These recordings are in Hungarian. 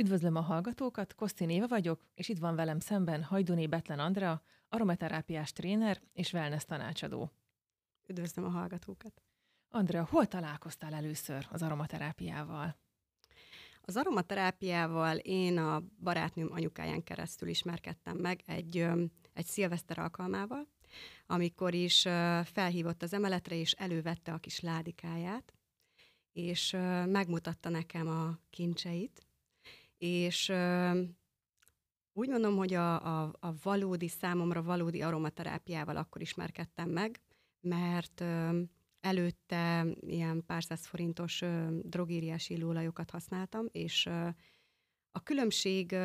Üdvözlöm a hallgatókat, Kosztin Éva vagyok, és itt van velem szemben Hajduni Betlen Andrea, aromaterápiás tréner és wellness tanácsadó. Üdvözlöm a hallgatókat! Andrea, hol találkoztál először az aromaterápiával? Az aromaterápiával én a barátnőm anyukáján keresztül ismerkedtem meg egy, egy szilveszter alkalmával, amikor is felhívott az emeletre, és elővette a kis ládikáját, és megmutatta nekem a kincseit, és úgy mondom, hogy a, a, a valódi, számomra valódi aromaterápiával akkor ismerkedtem meg, mert előtte ilyen pár száz forintos drogériás illóolajokat használtam, és a különbség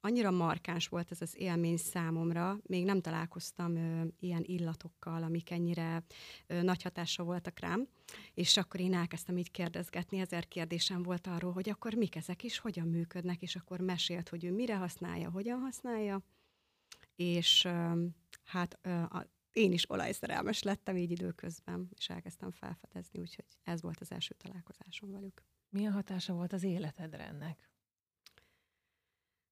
annyira markáns volt ez az élmény számomra, még nem találkoztam ö, ilyen illatokkal, amik ennyire ö, nagy hatása voltak rám, és akkor én elkezdtem így kérdezgetni, ezer kérdésem volt arról, hogy akkor mik ezek is, hogyan működnek, és akkor mesélt, hogy ő mire használja, hogyan használja, és ö, hát ö, a, én is olajszerelmes lettem így időközben, és elkezdtem felfedezni, úgyhogy ez volt az első találkozásom velük. Milyen hatása volt az életedre ennek?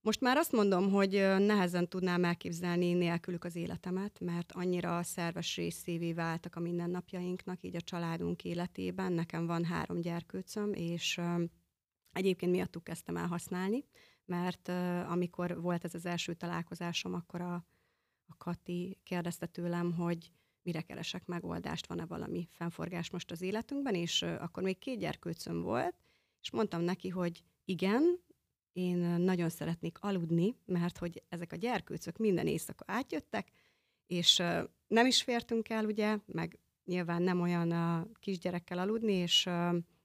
Most már azt mondom, hogy nehezen tudnám elképzelni nélkülük az életemet, mert annyira szerves részévé váltak a mindennapjainknak, így a családunk életében. Nekem van három gyerkőcöm, és egyébként miattuk kezdtem el használni, mert amikor volt ez az első találkozásom, akkor a, a Kati kérdezte tőlem, hogy mire keresek megoldást, van-e valami fennforgás most az életünkben, és akkor még két gyerkőcöm volt, és mondtam neki, hogy igen, én nagyon szeretnék aludni, mert hogy ezek a gyerkőcök minden éjszaka átjöttek, és nem is fértünk el, ugye, meg nyilván nem olyan a kisgyerekkel aludni, és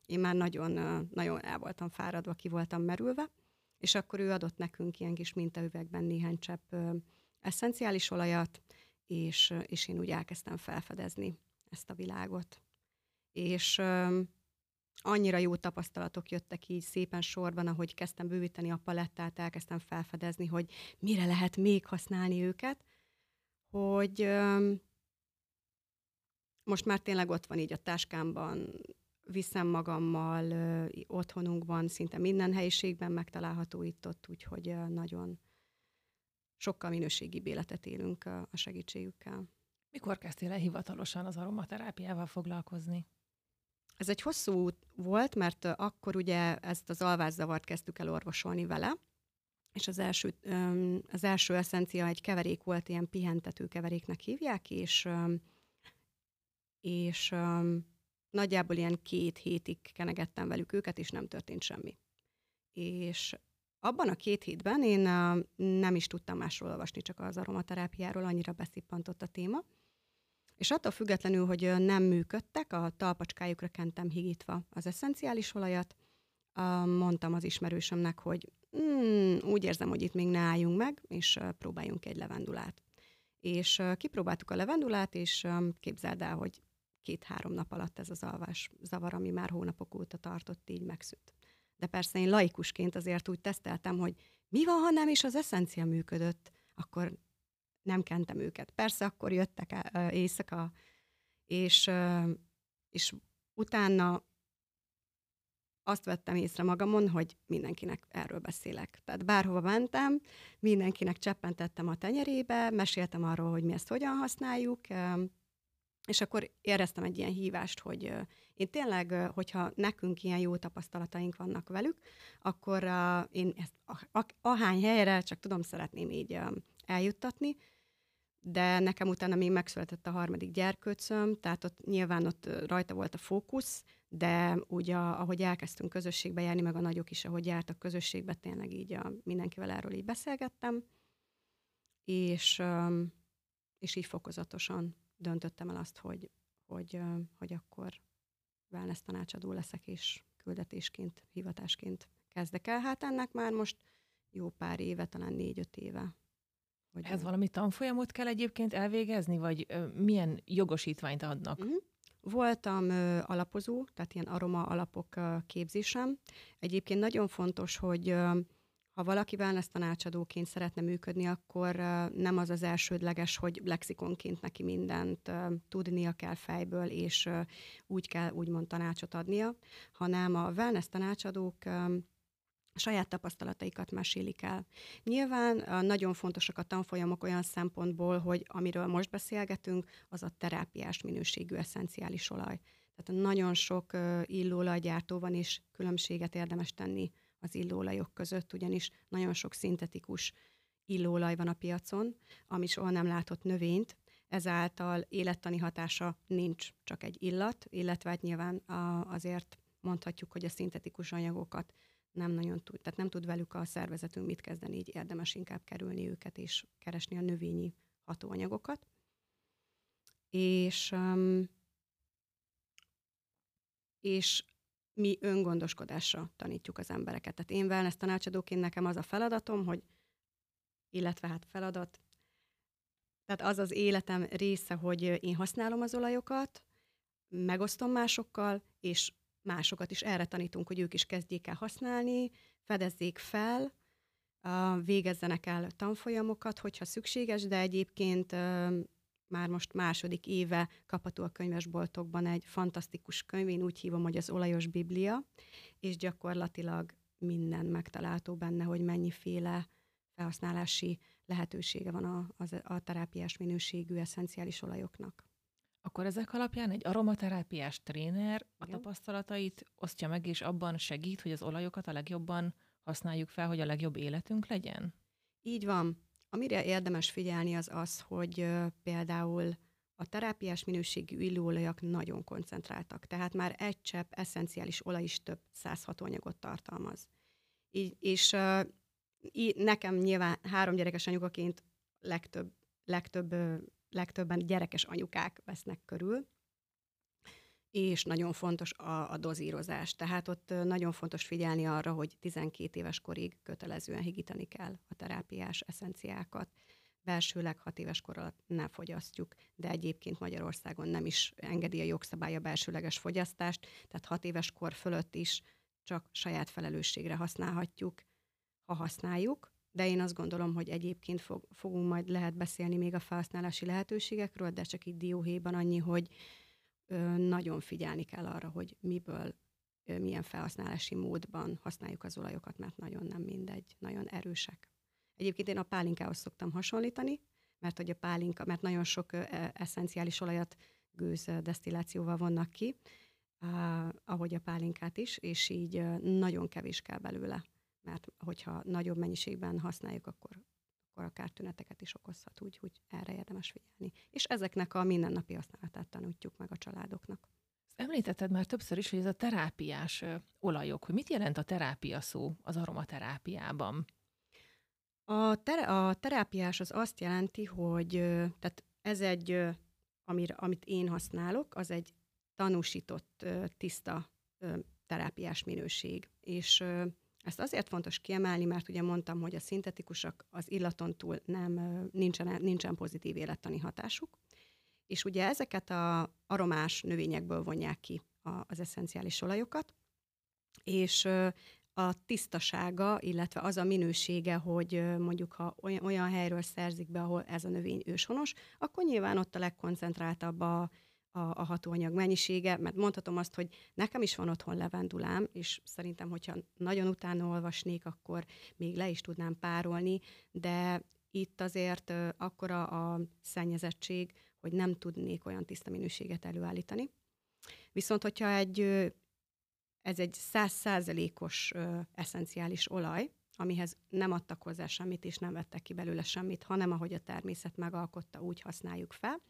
én már nagyon, nagyon el voltam fáradva, ki voltam merülve, és akkor ő adott nekünk ilyen kis mintaüvegben néhány csepp eszenciális olajat, és, és én úgy elkezdtem felfedezni ezt a világot. És annyira jó tapasztalatok jöttek így szépen sorban, ahogy kezdtem bővíteni a palettát, elkezdtem felfedezni, hogy mire lehet még használni őket, hogy öm, most már tényleg ott van így a táskámban, viszem magammal, ö, otthonunkban, szinte minden helyiségben megtalálható itt-ott, úgyhogy ö, nagyon sokkal minőségibb életet élünk a segítségükkel. Mikor kezdtél el hivatalosan az aromaterápiával foglalkozni? Ez egy hosszú út volt, mert akkor ugye ezt az alvászavart kezdtük el orvosolni vele, és az első, az első eszencia egy keverék volt, ilyen pihentető keveréknek hívják, és, és nagyjából ilyen két hétig kenegettem velük őket, és nem történt semmi. És abban a két hétben én nem is tudtam másról olvasni, csak az aromaterápiáról, annyira beszippantott a téma, és attól függetlenül, hogy nem működtek, a talpacskájukra kentem higítva az eszenciális olajat, mondtam az ismerősömnek, hogy mm, úgy érzem, hogy itt még ne álljunk meg, és próbáljunk egy levendulát. És kipróbáltuk a levendulát, és képzeld el, hogy két-három nap alatt ez az alvás zavar, ami már hónapok óta tartott, így megszűnt. De persze én laikusként azért úgy teszteltem, hogy mi van, ha nem is az eszencia működött, akkor nem kentem őket. Persze akkor jöttek éjszaka, és, és utána azt vettem észre magamon, hogy mindenkinek erről beszélek. Tehát bárhova mentem, mindenkinek cseppentettem a tenyerébe, meséltem arról, hogy mi ezt hogyan használjuk, és akkor éreztem egy ilyen hívást, hogy én tényleg, hogyha nekünk ilyen jó tapasztalataink vannak velük, akkor én ezt ahány helyre csak tudom, szeretném így eljuttatni, de nekem utána még megszületett a harmadik gyerkőcöm, tehát ott nyilván ott rajta volt a fókusz, de úgy, a, ahogy elkezdtünk közösségbe járni, meg a nagyok is, ahogy jártak közösségbe, tényleg így a, mindenkivel erről így beszélgettem, és, és így fokozatosan döntöttem el azt, hogy, hogy, hogy akkor wellness tanácsadó leszek, és küldetésként, hivatásként kezdek el. Hát ennek már most jó pár éve, talán négy-öt éve hogy Ez valami tanfolyamot kell egyébként elvégezni, vagy ö, milyen jogosítványt adnak? Uh-huh. Voltam ö, alapozó, tehát ilyen aroma alapok ö, képzésem. Egyébként nagyon fontos, hogy ö, ha valaki wellness tanácsadóként szeretne működni, akkor nem az az elsődleges, hogy lexikonként neki mindent tudnia kell fejből, és úgy kell úgymond tanácsot adnia, hanem a wellness tanácsadók saját tapasztalataikat mesélik el. Nyilván nagyon fontosak a tanfolyamok olyan szempontból, hogy amiről most beszélgetünk, az a terápiás minőségű eszenciális olaj. Tehát nagyon sok illóolajgyártó van, és különbséget érdemes tenni az illóolajok között, ugyanis nagyon sok szintetikus illóolaj van a piacon, ami soha nem látott növényt, ezáltal élettani hatása nincs, csak egy illat, illetve hát nyilván azért mondhatjuk, hogy a szintetikus anyagokat nem nagyon tud, tehát nem tud velük a szervezetünk mit kezdeni, így érdemes inkább kerülni őket és keresni a növényi hatóanyagokat. És, és mi öngondoskodásra tanítjuk az embereket. Tehát én wellness tanácsadóként nekem az a feladatom, hogy illetve hát feladat, tehát az az életem része, hogy én használom az olajokat, megosztom másokkal, és másokat is erre tanítunk, hogy ők is kezdjék el használni, fedezzék fel, végezzenek el tanfolyamokat, hogyha szükséges, de egyébként már most második éve kapható a könyvesboltokban egy fantasztikus könyv, én úgy hívom, hogy az Olajos Biblia, és gyakorlatilag minden megtalálható benne, hogy mennyiféle felhasználási lehetősége van a, a, a terápiás minőségű eszenciális olajoknak. Akkor ezek alapján egy aromaterápiás tréner a Igen. tapasztalatait osztja meg, és abban segít, hogy az olajokat a legjobban használjuk fel, hogy a legjobb életünk legyen? Így van. Amire érdemes figyelni az az, hogy például a terápiás minőségű illóolajak nagyon koncentráltak, tehát már egy csepp eszenciális olaj is több száz hatóanyagot tartalmaz. Így, és uh, í, nekem nyilván három gyerekes anyukaként legtöbb, legtöbb legtöbben gyerekes anyukák vesznek körül, és nagyon fontos a, a dozírozás. Tehát ott nagyon fontos figyelni arra, hogy 12 éves korig kötelezően higítani kell a terápiás eszenciákat. Belsőleg 6 éves kor alatt nem fogyasztjuk, de egyébként Magyarországon nem is engedi a jogszabály a belsőleges fogyasztást, tehát 6 éves kor fölött is csak saját felelősségre használhatjuk, ha használjuk, de én azt gondolom, hogy egyébként fog, fogunk majd lehet beszélni még a felhasználási lehetőségekről, de csak itt dióhéjban annyi, hogy ö, nagyon figyelni kell arra, hogy miből, ö, milyen felhasználási módban használjuk az olajokat, mert nagyon nem mindegy, nagyon erősek. Egyébként én a pálinkához szoktam hasonlítani, mert hogy a pálinka, mert nagyon sok e, eszenciális olajat gőz desztillációval vonnak ki, ahogy a pálinkát is, és így nagyon kevés kell belőle mert hogyha nagyobb mennyiségben használjuk, akkor, akkor akár tüneteket is okozhat, úgy, hogy erre érdemes figyelni. És ezeknek a mindennapi használatát tanítjuk meg a családoknak. Említetted már többször is, hogy ez a terápiás olajok, hogy mit jelent a terápia szó az aromaterápiában? A, ter- a terápiás az azt jelenti, hogy tehát ez egy, amir, amit én használok, az egy tanúsított, tiszta terápiás minőség. És ezt azért fontos kiemelni, mert ugye mondtam, hogy a szintetikusak az illaton túl nem, nincsen, nincsen pozitív élettani hatásuk, és ugye ezeket a aromás növényekből vonják ki az eszenciális olajokat, és a tisztasága, illetve az a minősége, hogy mondjuk ha olyan, olyan helyről szerzik be, ahol ez a növény őshonos, akkor nyilván ott a legkoncentráltabb a, a, a hatóanyag mennyisége, mert mondhatom azt, hogy nekem is van otthon levendulám, és szerintem, hogyha nagyon utána olvasnék, akkor még le is tudnám párolni, de itt azért uh, akkora a szennyezettség, hogy nem tudnék olyan tiszta minőséget előállítani. Viszont, hogyha egy, ez egy százszázalékos eszenciális olaj, amihez nem adtak hozzá semmit, és nem vettek ki belőle semmit, hanem ahogy a természet megalkotta, úgy használjuk fel,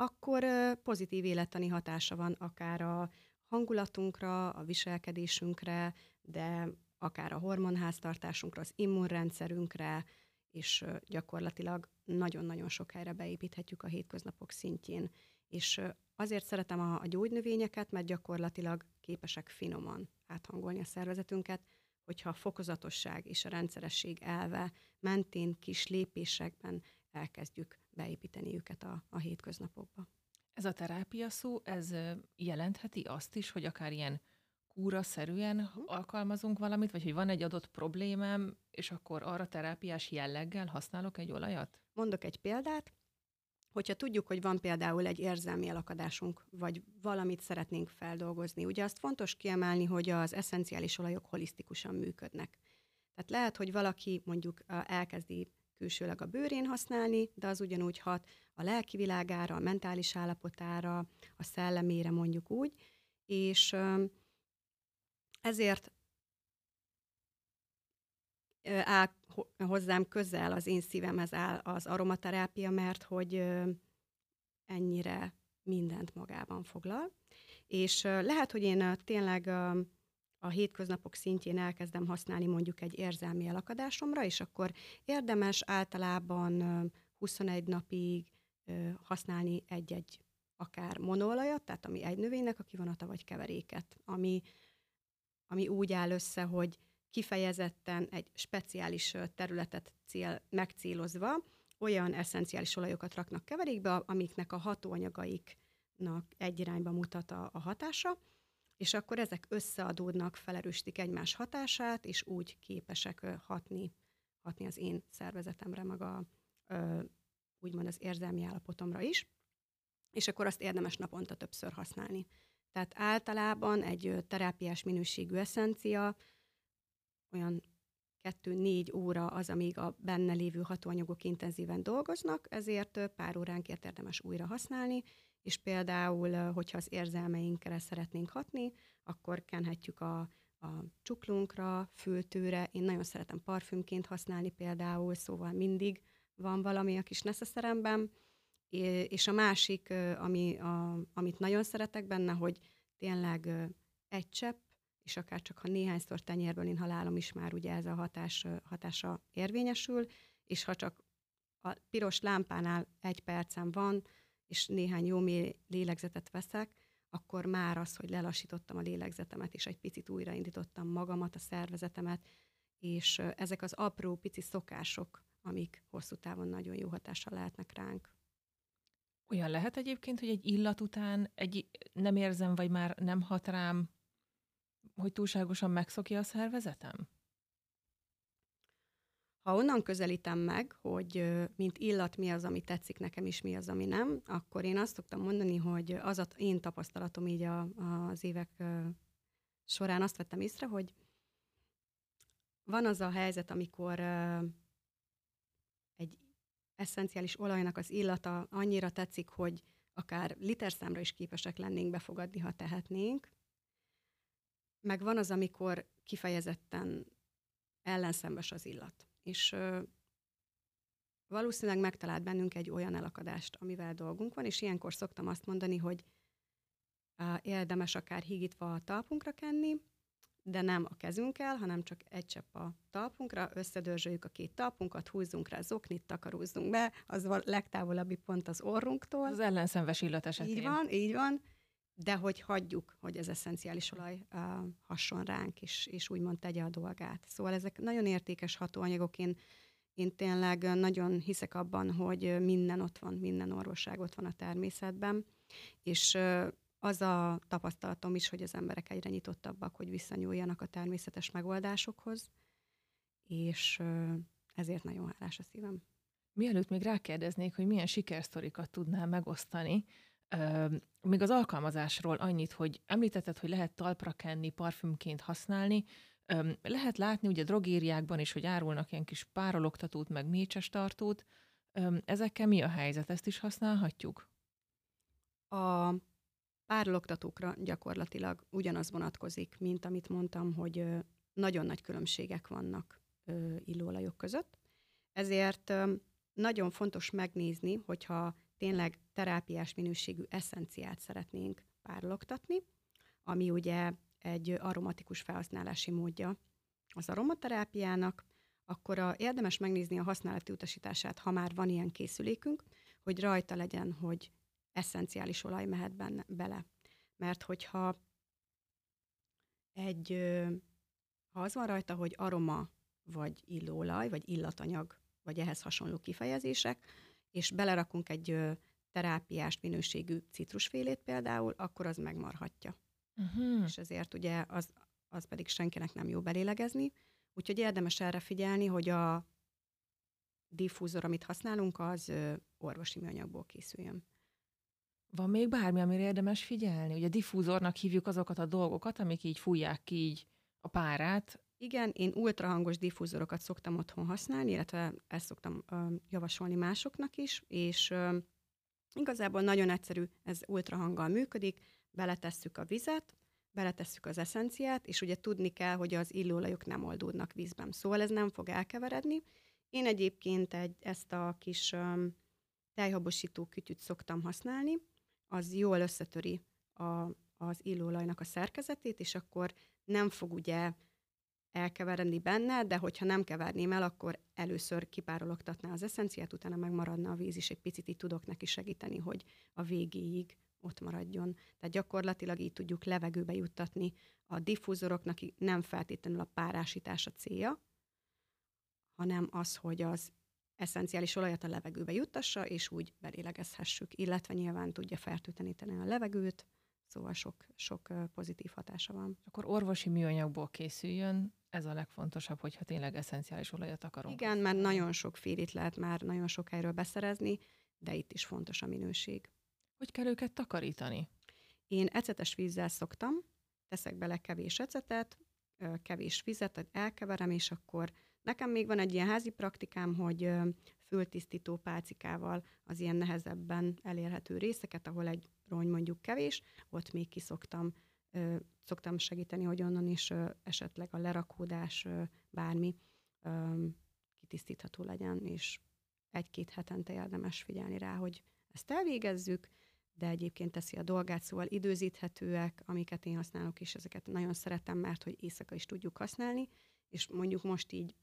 akkor pozitív élettani hatása van akár a hangulatunkra, a viselkedésünkre, de akár a hormonháztartásunkra, az immunrendszerünkre, és gyakorlatilag nagyon-nagyon sok helyre beépíthetjük a hétköznapok szintjén. És azért szeretem a, a gyógynövényeket, mert gyakorlatilag képesek finoman áthangolni a szervezetünket, hogyha a fokozatosság és a rendszeresség elve mentén kis lépésekben elkezdjük beépíteni őket a, a hétköznapokba. Ez a terápia szó, ez jelentheti azt is, hogy akár ilyen kúra-szerűen uh-huh. alkalmazunk valamit, vagy hogy van egy adott problémám, és akkor arra terápiás jelleggel használok egy olajat? Mondok egy példát. hogyha tudjuk, hogy van például egy érzelmi elakadásunk, vagy valamit szeretnénk feldolgozni, ugye azt fontos kiemelni, hogy az eszenciális olajok holisztikusan működnek. Tehát lehet, hogy valaki mondjuk elkezdi külsőleg a bőrén használni, de az ugyanúgy hat a lelki világára, a mentális állapotára, a szellemére mondjuk úgy, és ezért áll hozzám közel, az én szívemhez áll az aromaterápia, mert hogy ennyire mindent magában foglal. És lehet, hogy én tényleg a hétköznapok szintjén elkezdem használni mondjuk egy érzelmi elakadásomra, és akkor érdemes általában 21 napig használni egy-egy akár monolajat, tehát ami egy növénynek a kivonata, vagy keveréket, ami, ami úgy áll össze, hogy kifejezetten egy speciális területet cél, megcélozva olyan eszenciális olajokat raknak keverékbe, amiknek a hatóanyagaiknak egy irányba mutat a, a hatása, és akkor ezek összeadódnak, felerősítik egymás hatását, és úgy képesek hatni, hatni az én szervezetemre, meg a, úgymond az érzelmi állapotomra is, és akkor azt érdemes naponta többször használni. Tehát általában egy terápiás minőségű eszencia olyan kettő-négy óra az, amíg a benne lévő hatóanyagok intenzíven dolgoznak, ezért pár óránként érdemes újra használni, és például, hogyha az érzelmeinkre szeretnénk hatni, akkor kenhetjük a, a csuklunkra, fültőre. Én nagyon szeretem parfümként használni például, szóval mindig van valami a kis neszeszeremben. És a másik, ami, a, amit nagyon szeretek benne, hogy tényleg egy csepp, és akár csak ha néhányszor tenyérből én halálom is már ugye ez a hatás, hatása érvényesül, és ha csak a piros lámpánál egy percem van, és néhány jó mély lélegzetet veszek, akkor már az, hogy lelassítottam a lélegzetemet, és egy picit újraindítottam magamat, a szervezetemet, és ezek az apró, pici szokások, amik hosszú távon nagyon jó hatással lehetnek ránk. Olyan lehet egyébként, hogy egy illat után egy nem érzem, vagy már nem hat rám, hogy túlságosan megszokja a szervezetem? Ha onnan közelítem meg, hogy mint illat mi az, ami tetszik nekem, és mi az, ami nem, akkor én azt szoktam mondani, hogy az az én tapasztalatom így a, az évek során azt vettem észre, hogy van az a helyzet, amikor egy eszenciális olajnak az illata annyira tetszik, hogy akár literszámra is képesek lennénk befogadni, ha tehetnénk. Meg van az, amikor kifejezetten ellenszembes az illat és valószínűleg megtalált bennünk egy olyan elakadást, amivel dolgunk van, és ilyenkor szoktam azt mondani, hogy érdemes akár higítva a talpunkra kenni, de nem a kezünkkel, hanem csak egy csepp a talpunkra, összedörzsöljük a két talpunkat, húzzunk rá zoknit, takarózzunk be, az a legtávolabbi pont az orrunktól. Az ellenszenves illat esetén. Így van, így van, de hogy hagyjuk, hogy ez eszenciális olaj uh, hasson ránk, és, és úgymond tegye a dolgát. Szóval ezek nagyon értékes hatóanyagok. Én, én tényleg nagyon hiszek abban, hogy minden ott van, minden orvosság ott van a természetben, és uh, az a tapasztalatom is, hogy az emberek egyre nyitottabbak, hogy visszanyúljanak a természetes megoldásokhoz, és uh, ezért nagyon hálás a szívem. Mielőtt még rákérdeznék, hogy milyen sikersztorikat tudnál megosztani, még az alkalmazásról annyit, hogy említetted, hogy lehet talpra kenni, parfümként használni. Lehet látni ugye drogériákban is, hogy árulnak ilyen kis párologtatót, meg mécses tartót. Ezekkel mi a helyzet? Ezt is használhatjuk? A párologtatókra gyakorlatilag ugyanaz vonatkozik, mint amit mondtam, hogy nagyon nagy különbségek vannak illóolajok között. Ezért nagyon fontos megnézni, hogyha tényleg terápiás minőségű eszenciát szeretnénk párologtatni, ami ugye egy aromatikus felhasználási módja az aromaterápiának, akkor a, érdemes megnézni a használati utasítását, ha már van ilyen készülékünk, hogy rajta legyen, hogy eszenciális olaj mehet benne, bele. Mert hogyha egy, ha az van rajta, hogy aroma, vagy illóolaj, vagy illatanyag, vagy ehhez hasonló kifejezések, és belerakunk egy terápiás minőségű citrusfélét például, akkor az megmarhatja. Uh-huh. És ezért ugye az, az pedig senkinek nem jó belélegezni. Úgyhogy érdemes erre figyelni, hogy a diffúzor, amit használunk, az orvosi műanyagból készüljön. Van még bármi, amire érdemes figyelni? Ugye diffúzornak hívjuk azokat a dolgokat, amik így fújják ki így a párát. Igen, én ultrahangos diffúzorokat szoktam otthon használni, illetve ezt szoktam ö, javasolni másoknak is, és ö, igazából nagyon egyszerű, ez ultrahanggal működik, beletesszük a vizet, beletesszük az eszenciát, és ugye tudni kell, hogy az illóolajok nem oldódnak vízben, szóval ez nem fog elkeveredni. Én egyébként egy, ezt a kis ö, tejhabosító kütyüt szoktam használni, az jól összetöri a, az illóolajnak a szerkezetét, és akkor nem fog ugye elkeveredni benne, de hogyha nem keverném el, akkor először kipárologtatná az eszenciát, utána megmaradna a víz, és egy picit így tudok neki segíteni, hogy a végéig ott maradjon. Tehát gyakorlatilag így tudjuk levegőbe juttatni. A diffúzoroknak nem feltétlenül a párásítás a célja, hanem az, hogy az eszenciális olajat a levegőbe juttassa, és úgy belélegezhessük, illetve nyilván tudja fertőtleníteni a levegőt, szóval sok, sok pozitív hatása van. Akkor orvosi műanyagból készüljön, ez a legfontosabb, hogyha tényleg eszenciális olajat akarunk. Igen, mert nagyon sok félit lehet már nagyon sok helyről beszerezni, de itt is fontos a minőség. Hogy kell őket takarítani? Én ecetes vízzel szoktam, teszek bele kevés ecetet, kevés vizet, elkeverem, és akkor Nekem még van egy ilyen házi praktikám, hogy fültisztító pálcikával az ilyen nehezebben elérhető részeket, ahol egy rony mondjuk kevés, ott még kiszoktam szoktam segíteni, hogy onnan is esetleg a lerakódás bármi kitisztítható legyen, és egy-két hetente érdemes figyelni rá, hogy ezt elvégezzük, de egyébként teszi a dolgát, szóval időzíthetőek, amiket én használok, és ezeket nagyon szeretem, mert hogy éjszaka is tudjuk használni, és mondjuk most így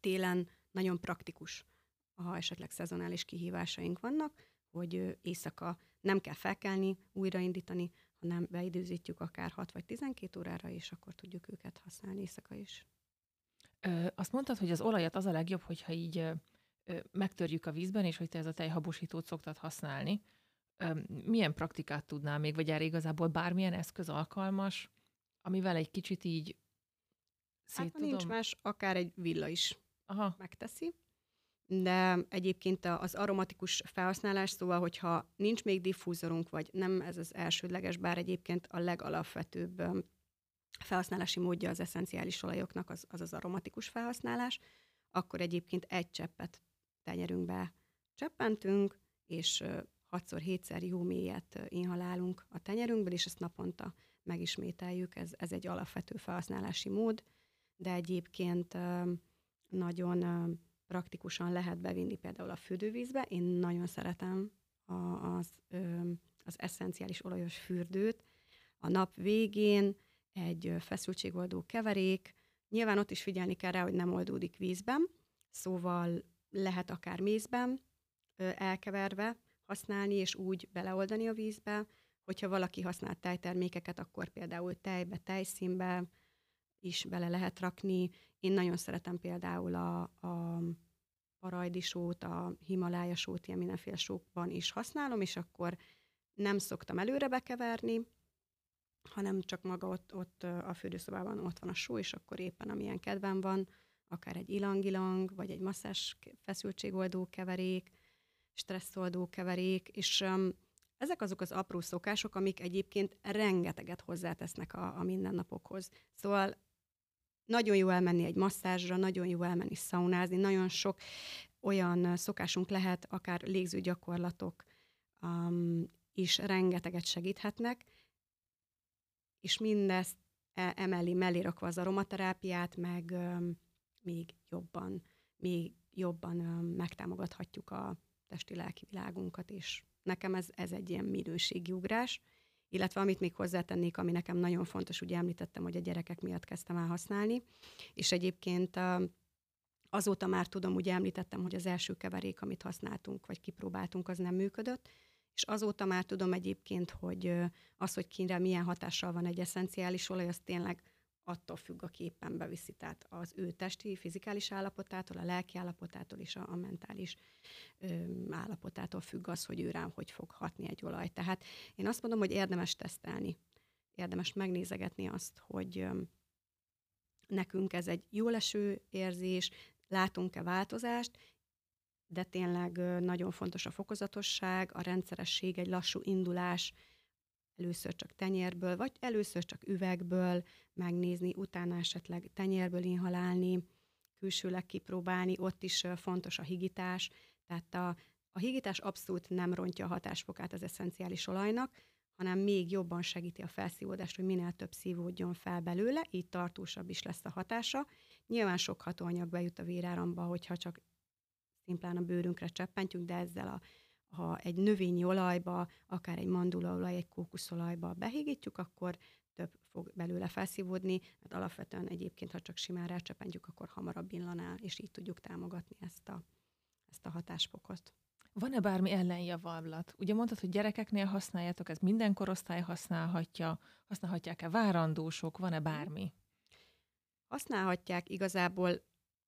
télen nagyon praktikus, ha esetleg szezonális kihívásaink vannak, hogy éjszaka nem kell felkelni, újraindítani, hanem beidőzítjük akár 6 vagy 12 órára, és akkor tudjuk őket használni éjszaka is. Ö, azt mondtad, hogy az olajat az a legjobb, hogyha így ö, megtörjük a vízben, és hogy te ez a tejhabosítót szoktad használni. Ö, milyen praktikát tudnál még, vagy erre igazából bármilyen eszköz alkalmas, amivel egy kicsit így szét hát, tudom... nincs más, akár egy villa is Aha. megteszi. De egyébként az aromatikus felhasználás, szóval, hogyha nincs még diffúzorunk, vagy nem ez az elsődleges, bár egyébként a legalapvetőbb felhasználási módja az eszenciális olajoknak az, az az aromatikus felhasználás, akkor egyébként egy cseppet tenyerünkbe cseppentünk, és 6-7-szer jó mélyet inhalálunk a tenyerünkből, és ezt naponta megismételjük. Ez, ez egy alapvető felhasználási mód de egyébként nagyon praktikusan lehet bevinni például a fürdővízbe. Én nagyon szeretem az, az eszenciális olajos fürdőt. A nap végén egy feszültségoldó keverék, nyilván ott is figyelni kell rá, hogy nem oldódik vízben, szóval lehet akár mézben elkeverve használni, és úgy beleoldani a vízbe, hogyha valaki használ tejtermékeket, akkor például tejbe, tejszínbe, is bele lehet rakni. Én nagyon szeretem például a, a parajdisót, a himalája sót, ilyen mindenféle sókban is használom, és akkor nem szoktam előre bekeverni, hanem csak maga ott, ott a fürdőszobában ott van a só, és akkor éppen amilyen kedvem van, akár egy ilang-ilang, vagy egy masszás feszültségoldó keverék, stresszoldó keverék, és um, ezek azok az apró szokások, amik egyébként rengeteget hozzátesznek a, a mindennapokhoz. Szóval nagyon jó elmenni egy masszázsra, nagyon jó elmenni szaunázni, nagyon sok olyan szokásunk lehet, akár légző gyakorlatok um, is rengeteget segíthetnek, és mindezt e, emeli mellé rakva az aromaterápiát, meg um, még jobban, még jobban um, megtámogathatjuk a testi-lelki világunkat, és nekem ez, ez egy ilyen minőségi ugrás. Illetve amit még hozzátennék, ami nekem nagyon fontos, ugye említettem, hogy a gyerekek miatt kezdtem el használni, és egyébként azóta már tudom, ugye említettem, hogy az első keverék, amit használtunk, vagy kipróbáltunk, az nem működött, és azóta már tudom egyébként, hogy az, hogy kínre milyen hatással van egy eszenciális olaj, az tényleg attól függ, aki éppen beviszi, tehát az ő testi, fizikális állapotától, a lelki állapotától és a, a mentális ö, állapotától függ az, hogy ő rám hogy fog hatni egy olaj. Tehát én azt mondom, hogy érdemes tesztelni, érdemes megnézegetni azt, hogy ö, nekünk ez egy jó leső érzés, látunk-e változást, de tényleg nagyon fontos a fokozatosság, a rendszeresség, egy lassú indulás, először csak tenyérből, vagy először csak üvegből megnézni, utána esetleg tenyérből inhalálni, külsőleg kipróbálni, ott is fontos a higítás, tehát a, a higítás abszolút nem rontja a hatásfokát az eszenciális olajnak, hanem még jobban segíti a felszívódást, hogy minél több szívódjon fel belőle, így tartósabb is lesz a hatása. Nyilván sok hatóanyag bejut a véráramba, hogyha csak szimplán a bőrünkre cseppentjük, de ezzel a ha egy növényi olajba, akár egy mandulaolaj, egy kókuszolajba behígítjuk, akkor több fog belőle felszívódni, mert alapvetően egyébként, ha csak simán rácsapentjük, akkor hamarabb illanál, és így tudjuk támogatni ezt a, ezt a hatásfokot. Van-e bármi ellenjavablat? Ugye mondtad, hogy gyerekeknél használjátok, ez minden korosztály használhatja, használhatják-e várandósok, van-e bármi? Használhatják, igazából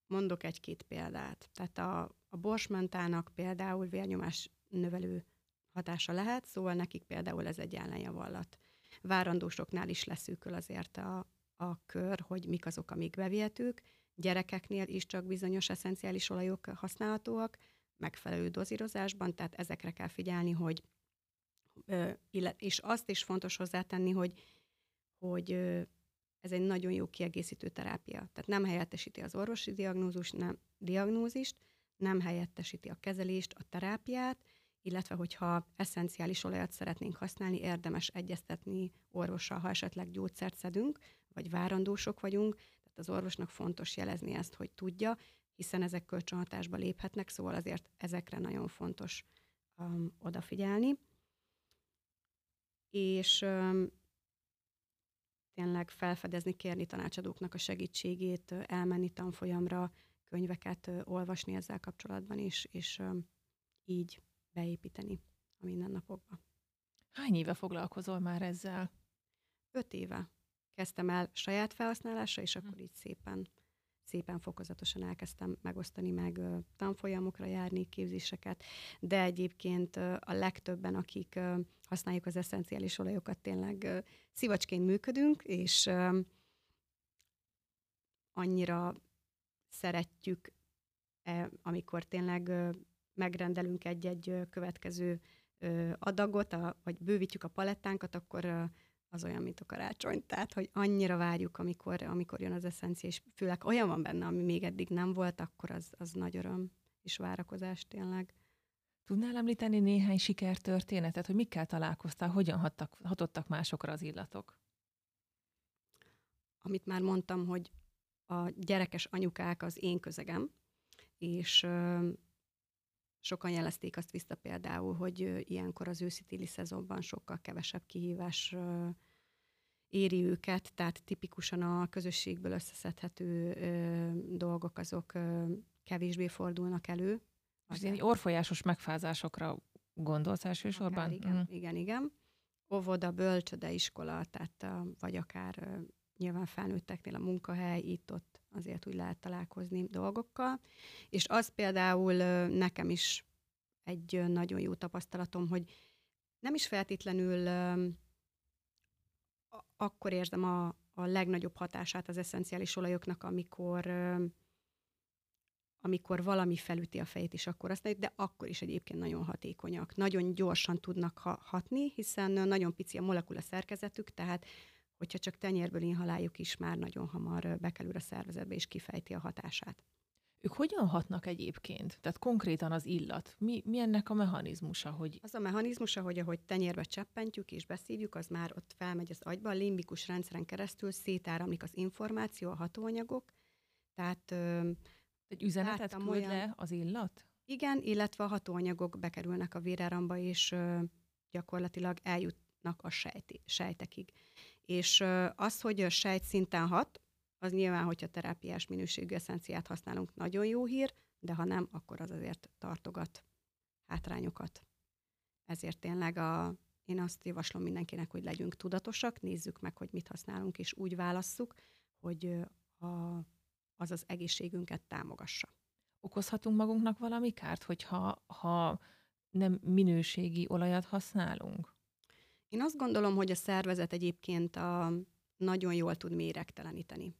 mondok egy-két példát. Tehát a, a borsmentának például vérnyomás növelő hatása lehet, szóval nekik például ez egy ellenjavallat. Várandósoknál is leszűkül azért a, a kör, hogy mik azok, amik bevihetők. Gyerekeknél is csak bizonyos eszenciális olajok használhatóak, megfelelő dozírozásban, tehát ezekre kell figyelni, hogy és azt is fontos hozzátenni, hogy, hogy ez egy nagyon jó kiegészítő terápia. Tehát nem helyettesíti az orvosi diagnózist, nem, diagnózist, nem helyettesíti a kezelést, a terápiát, illetve hogyha eszenciális olajat szeretnénk használni, érdemes egyeztetni orvossal, ha esetleg gyógyszert szedünk, vagy várandósok vagyunk, tehát az orvosnak fontos jelezni ezt, hogy tudja, hiszen ezek kölcsönhatásba léphetnek, szóval azért ezekre nagyon fontos um, odafigyelni. És um, tényleg felfedezni, kérni tanácsadóknak a segítségét, elmenni tanfolyamra, könyveket olvasni ezzel kapcsolatban is, és így beépíteni a mindennapokba. Hány éve foglalkozol már ezzel? Öt éve. Kezdtem el saját felhasználásra, és akkor így szépen, szépen fokozatosan elkezdtem megosztani, meg tanfolyamokra járni, képzéseket, de egyébként a legtöbben, akik használjuk az eszenciális olajokat, tényleg szivacsként működünk, és annyira szeretjük, amikor tényleg megrendelünk egy-egy következő adagot, a, vagy bővítjük a palettánkat, akkor az olyan, mint a karácsony. Tehát, hogy annyira várjuk, amikor, amikor jön az eszencia, és főleg olyan van benne, ami még eddig nem volt, akkor az, az nagy öröm és várakozás tényleg. Tudnál említeni néhány sikertörténetet, hogy mikkel találkoztál, hogyan hattak, hatottak másokra az illatok? Amit már mondtam, hogy a gyerekes anyukák az én közegem, és Sokan jelezték azt vissza például, hogy ilyenkor az őszi téli szezonban sokkal kevesebb kihívás éri őket, tehát tipikusan a közösségből összeszedhető dolgok azok kevésbé fordulnak elő. Az ilyen orfolyásos megfázásokra gondolsz elsősorban? Akár, igen, mm. igen, igen. Óvoda, bölcsöde, iskola, tehát vagy akár nyilván felnőtteknél a munkahely, itt-ott azért úgy lehet találkozni dolgokkal. És az például nekem is egy nagyon jó tapasztalatom, hogy nem is feltétlenül akkor érzem a, a legnagyobb hatását az eszenciális olajoknak, amikor amikor valami felüti a fejét, és akkor azt de akkor is egyébként nagyon hatékonyak. Nagyon gyorsan tudnak hatni, hiszen nagyon pici a molekula szerkezetük, tehát hogyha csak tenyérből inhaláljuk is, már nagyon hamar bekerül a szervezetbe, és kifejti a hatását. Ők hogyan hatnak egyébként? Tehát konkrétan az illat. Mi, mi ennek a mechanizmusa? Hogy... Az a mechanizmusa, hogy ahogy tenyérbe cseppentjük és beszívjuk, az már ott felmegy az agyba, a limbikus rendszeren keresztül szétáramlik az információ, a hatóanyagok. Tehát egy üzenetet küld olyan... le az illat? Igen, illetve a hatóanyagok bekerülnek a véráramba, és gyakorlatilag eljutnak a sejti, sejtekig. És az, hogy a sejt szinten hat, az nyilván, hogyha terápiás minőségű eszenciát használunk, nagyon jó hír, de ha nem, akkor az azért tartogat hátrányokat. Ezért tényleg a, én azt javaslom mindenkinek, hogy legyünk tudatosak, nézzük meg, hogy mit használunk, és úgy válasszuk, hogy a, az az egészségünket támogassa. Okozhatunk magunknak valami kárt, hogyha ha nem minőségi olajat használunk? Én azt gondolom, hogy a szervezet egyébként a, nagyon jól tud méregteleníteni.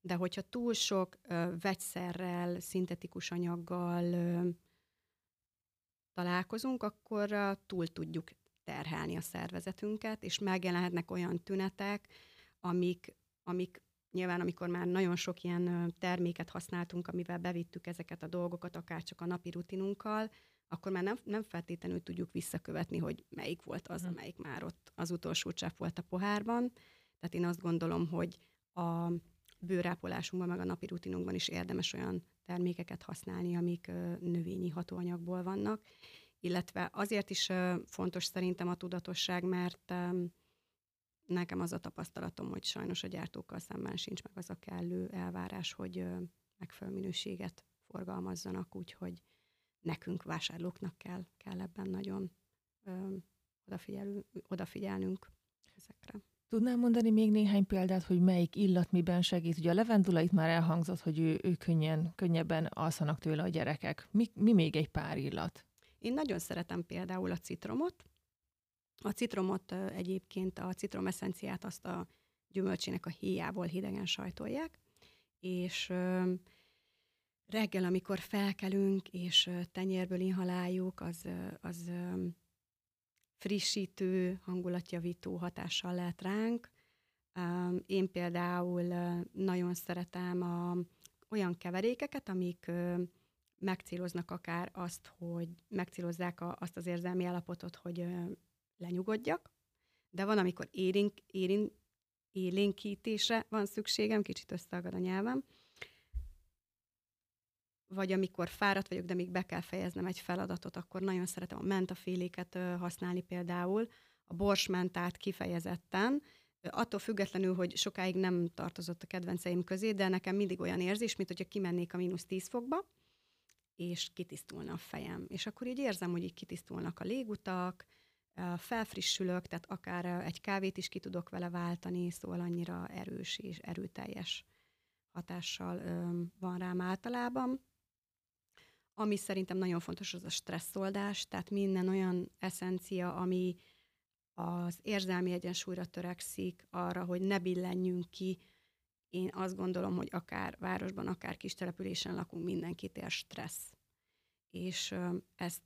De hogyha túl sok ö, vegyszerrel, szintetikus anyaggal, ö, találkozunk, akkor túl tudjuk terhelni a szervezetünket, és megjelenhetnek olyan tünetek, amik, amik nyilván, amikor már nagyon sok ilyen terméket használtunk, amivel bevittük ezeket a dolgokat, akár csak a napi rutinunkkal, akkor már nem, nem feltétlenül tudjuk visszakövetni, hogy melyik volt az, mhm. amelyik már ott az utolsó csepp volt a pohárban. Tehát én azt gondolom, hogy a bőrápolásunkban, meg a napi rutinunkban is érdemes olyan termékeket használni, amik növényi hatóanyagból vannak. Illetve azért is fontos szerintem a tudatosság, mert nekem az a tapasztalatom, hogy sajnos a gyártókkal szemben sincs meg az a kellő elvárás, hogy megfelelő minőséget forgalmazzanak, úgyhogy nekünk vásárlóknak kell, kell ebben nagyon ö, odafigyelnünk ezekre. Tudnám mondani még néhány példát, hogy melyik illat miben segít? Ugye a levendula itt már elhangzott, hogy ő, ő könnyen, könnyebben alszanak tőle a gyerekek. Mi, mi még egy pár illat? Én nagyon szeretem például a citromot. A citromot egyébként, a citromeszenciát azt a gyümölcsének a héjából hidegen sajtolják, és reggel, amikor felkelünk, és tenyérből inhaláljuk, az, az frissítő, hangulatjavító hatással lehet ránk. Én például nagyon szeretem a, olyan keverékeket, amik megcéloznak akár azt, hogy megcélozzák a, azt az érzelmi állapotot, hogy lenyugodjak, de van, amikor érink, érint, élénkítésre van szükségem, kicsit összeagad a nyelvem, vagy amikor fáradt vagyok, de még be kell fejeznem egy feladatot, akkor nagyon szeretem a mentaféléket használni például, a borsmentát kifejezetten, attól függetlenül, hogy sokáig nem tartozott a kedvenceim közé, de nekem mindig olyan érzés, mint hogyha kimennék a mínusz 10 fokba, és kitisztulna a fejem. És akkor így érzem, hogy így kitisztulnak a légutak, felfrissülök, tehát akár egy kávét is ki tudok vele váltani, szóval annyira erős és erőteljes hatással van rám általában. Ami szerintem nagyon fontos, az a stresszoldás, tehát minden olyan eszencia, ami az érzelmi egyensúlyra törekszik, arra, hogy ne billenjünk ki. Én azt gondolom, hogy akár városban, akár kis településen lakunk, mindenkit ér stressz. És ezt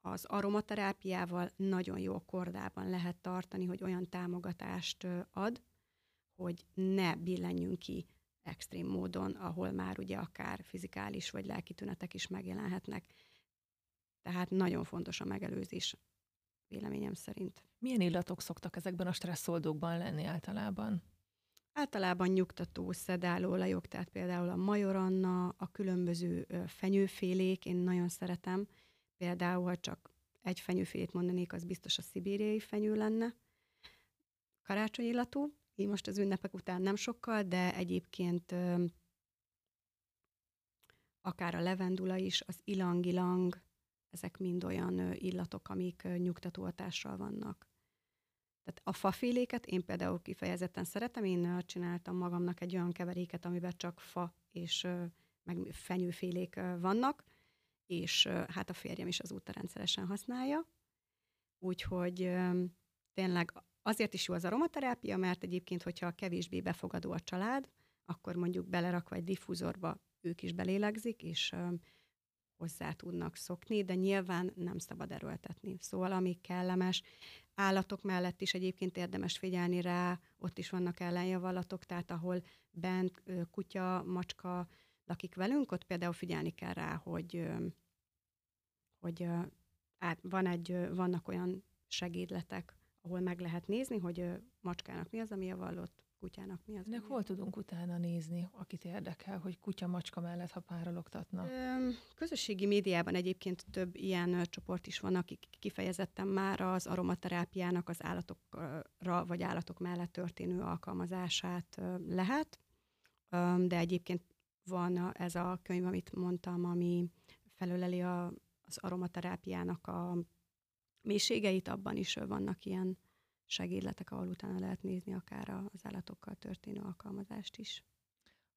az aromaterápiával nagyon jó kordában lehet tartani, hogy olyan támogatást ad, hogy ne billenjünk ki extrém módon, ahol már ugye akár fizikális vagy lelki tünetek is megjelenhetnek. Tehát nagyon fontos a megelőzés, véleményem szerint. Milyen illatok szoktak ezekben a stresszoldókban lenni általában? Általában nyugtató szedálóolajok, tehát például a majoranna, a különböző fenyőfélék, én nagyon szeretem. Például, ha csak egy fenyőfélét mondanék, az biztos a szibériai fenyő lenne. Karácsonyillatú, így most az ünnepek után nem sokkal, de egyébként akár a levendula is, az ilang-ilang, ezek mind olyan illatok, amik nyugtató hatással vannak. Tehát a faféléket én például kifejezetten szeretem, én csináltam magamnak egy olyan keveréket, amiben csak fa és meg fenyőfélék vannak, és hát a férjem is azóta rendszeresen használja. Úgyhogy tényleg Azért is jó az aromaterápia, mert egyébként, hogyha kevésbé befogadó a család, akkor mondjuk belerakva egy diffúzorba ők is belélegzik, és hozzá tudnak szokni, de nyilván nem szabad erőltetni. Szóval ami kellemes, állatok mellett is egyébként érdemes figyelni rá, ott is vannak ellenjavallatok, tehát ahol bent kutya, macska lakik velünk, ott például figyelni kell rá, hogy, hogy át, van egy, vannak olyan segédletek, ahol meg lehet nézni, hogy macskának mi az, ami a vallott, kutyának mi az. Ennek hol tudunk utána nézni, akit érdekel, hogy kutya-macska mellett, ha párologtatnak? Közösségi médiában egyébként több ilyen csoport is van, akik kifejezetten már az aromaterápiának az állatokra vagy állatok mellett történő alkalmazását lehet, de egyébként van ez a könyv, amit mondtam, ami felöleli a, az aromaterápiának a mélységeit, abban is vannak ilyen segédletek, ahol utána lehet nézni akár az állatokkal történő alkalmazást is.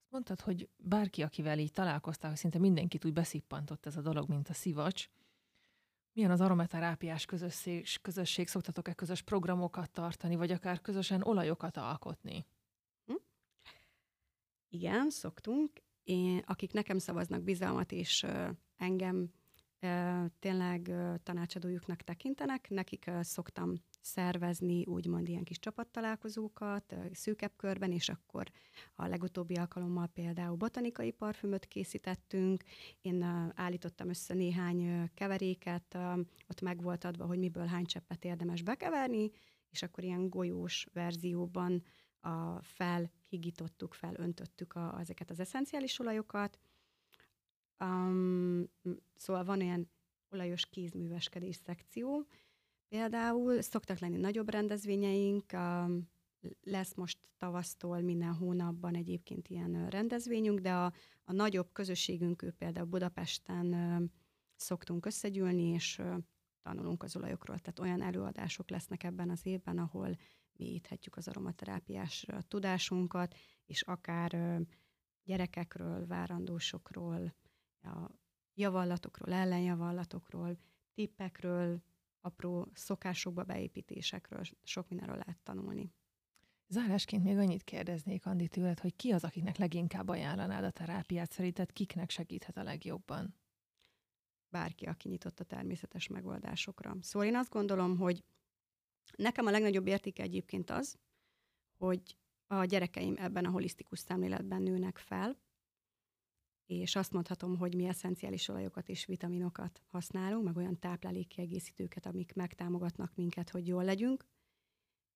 Azt mondtad, hogy bárki, akivel így találkoztál, hogy szinte mindenkit úgy beszippantott ez a dolog, mint a szivacs. Milyen az aromaterápiás közösség, közösség? Szoktatok-e közös programokat tartani, vagy akár közösen olajokat alkotni? Hm? Igen, szoktunk. Én, akik nekem szavaznak bizalmat, és engem tényleg tanácsadójuknak tekintenek. Nekik szoktam szervezni úgymond ilyen kis csapattalálkozókat szűkebb körben, és akkor a legutóbbi alkalommal például botanikai parfümöt készítettünk. Én állítottam össze néhány keveréket, ott meg volt adva, hogy miből hány cseppet érdemes bekeverni, és akkor ilyen golyós verzióban a felhigítottuk, felöntöttük a, ezeket az eszenciális olajokat, Um, szóval van ilyen olajos kézműveskedés szekció. Például szoktak lenni nagyobb rendezvényeink, um, lesz most tavasztól minden hónapban egyébként ilyen rendezvényünk, de a, a nagyobb közösségünk, ő például Budapesten uh, szoktunk összegyűlni, és uh, tanulunk az olajokról. Tehát olyan előadások lesznek ebben az évben, ahol mélyíthetjük az aromaterápiás tudásunkat, és akár gyerekekről, várandósokról, a javallatokról, ellenjavallatokról, tippekről, apró szokásokba beépítésekről, sok mindenről lehet tanulni. Zárásként még annyit kérdeznék, Andi, tőled, hogy ki az, akiknek leginkább ajánlanád a terápiát? Szerinted kiknek segíthet a legjobban? Bárki, aki nyitott a természetes megoldásokra. Szóval én azt gondolom, hogy nekem a legnagyobb értéke egyébként az, hogy a gyerekeim ebben a holisztikus szemléletben nőnek fel, és azt mondhatom, hogy mi eszenciális olajokat és vitaminokat használunk, meg olyan táplálékkiegészítőket, amik megtámogatnak minket, hogy jól legyünk,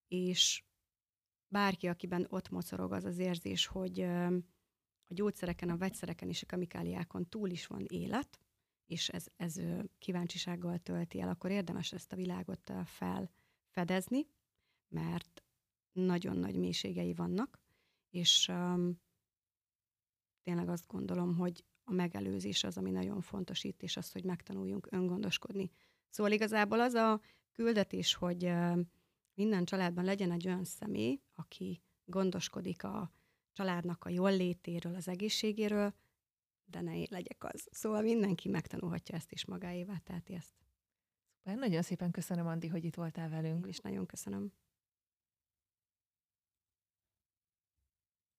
és bárki, akiben ott mocorog az az érzés, hogy a gyógyszereken, a vegyszereken és a kemikáliákon túl is van élet, és ez, ez kíváncsisággal tölti el, akkor érdemes ezt a világot felfedezni, mert nagyon nagy mélységei vannak, és tényleg azt gondolom, hogy a megelőzés az, ami nagyon fontos itt, és az, hogy megtanuljunk öngondoskodni. Szóval igazából az a küldetés, hogy minden családban legyen egy olyan személy, aki gondoskodik a családnak a jól létéről, az egészségéről, de ne én legyek az. Szóval mindenki megtanulhatja ezt is magáévá, tehát ezt. Szuper, nagyon szépen köszönöm, Andi, hogy itt voltál velünk. Én is nagyon köszönöm.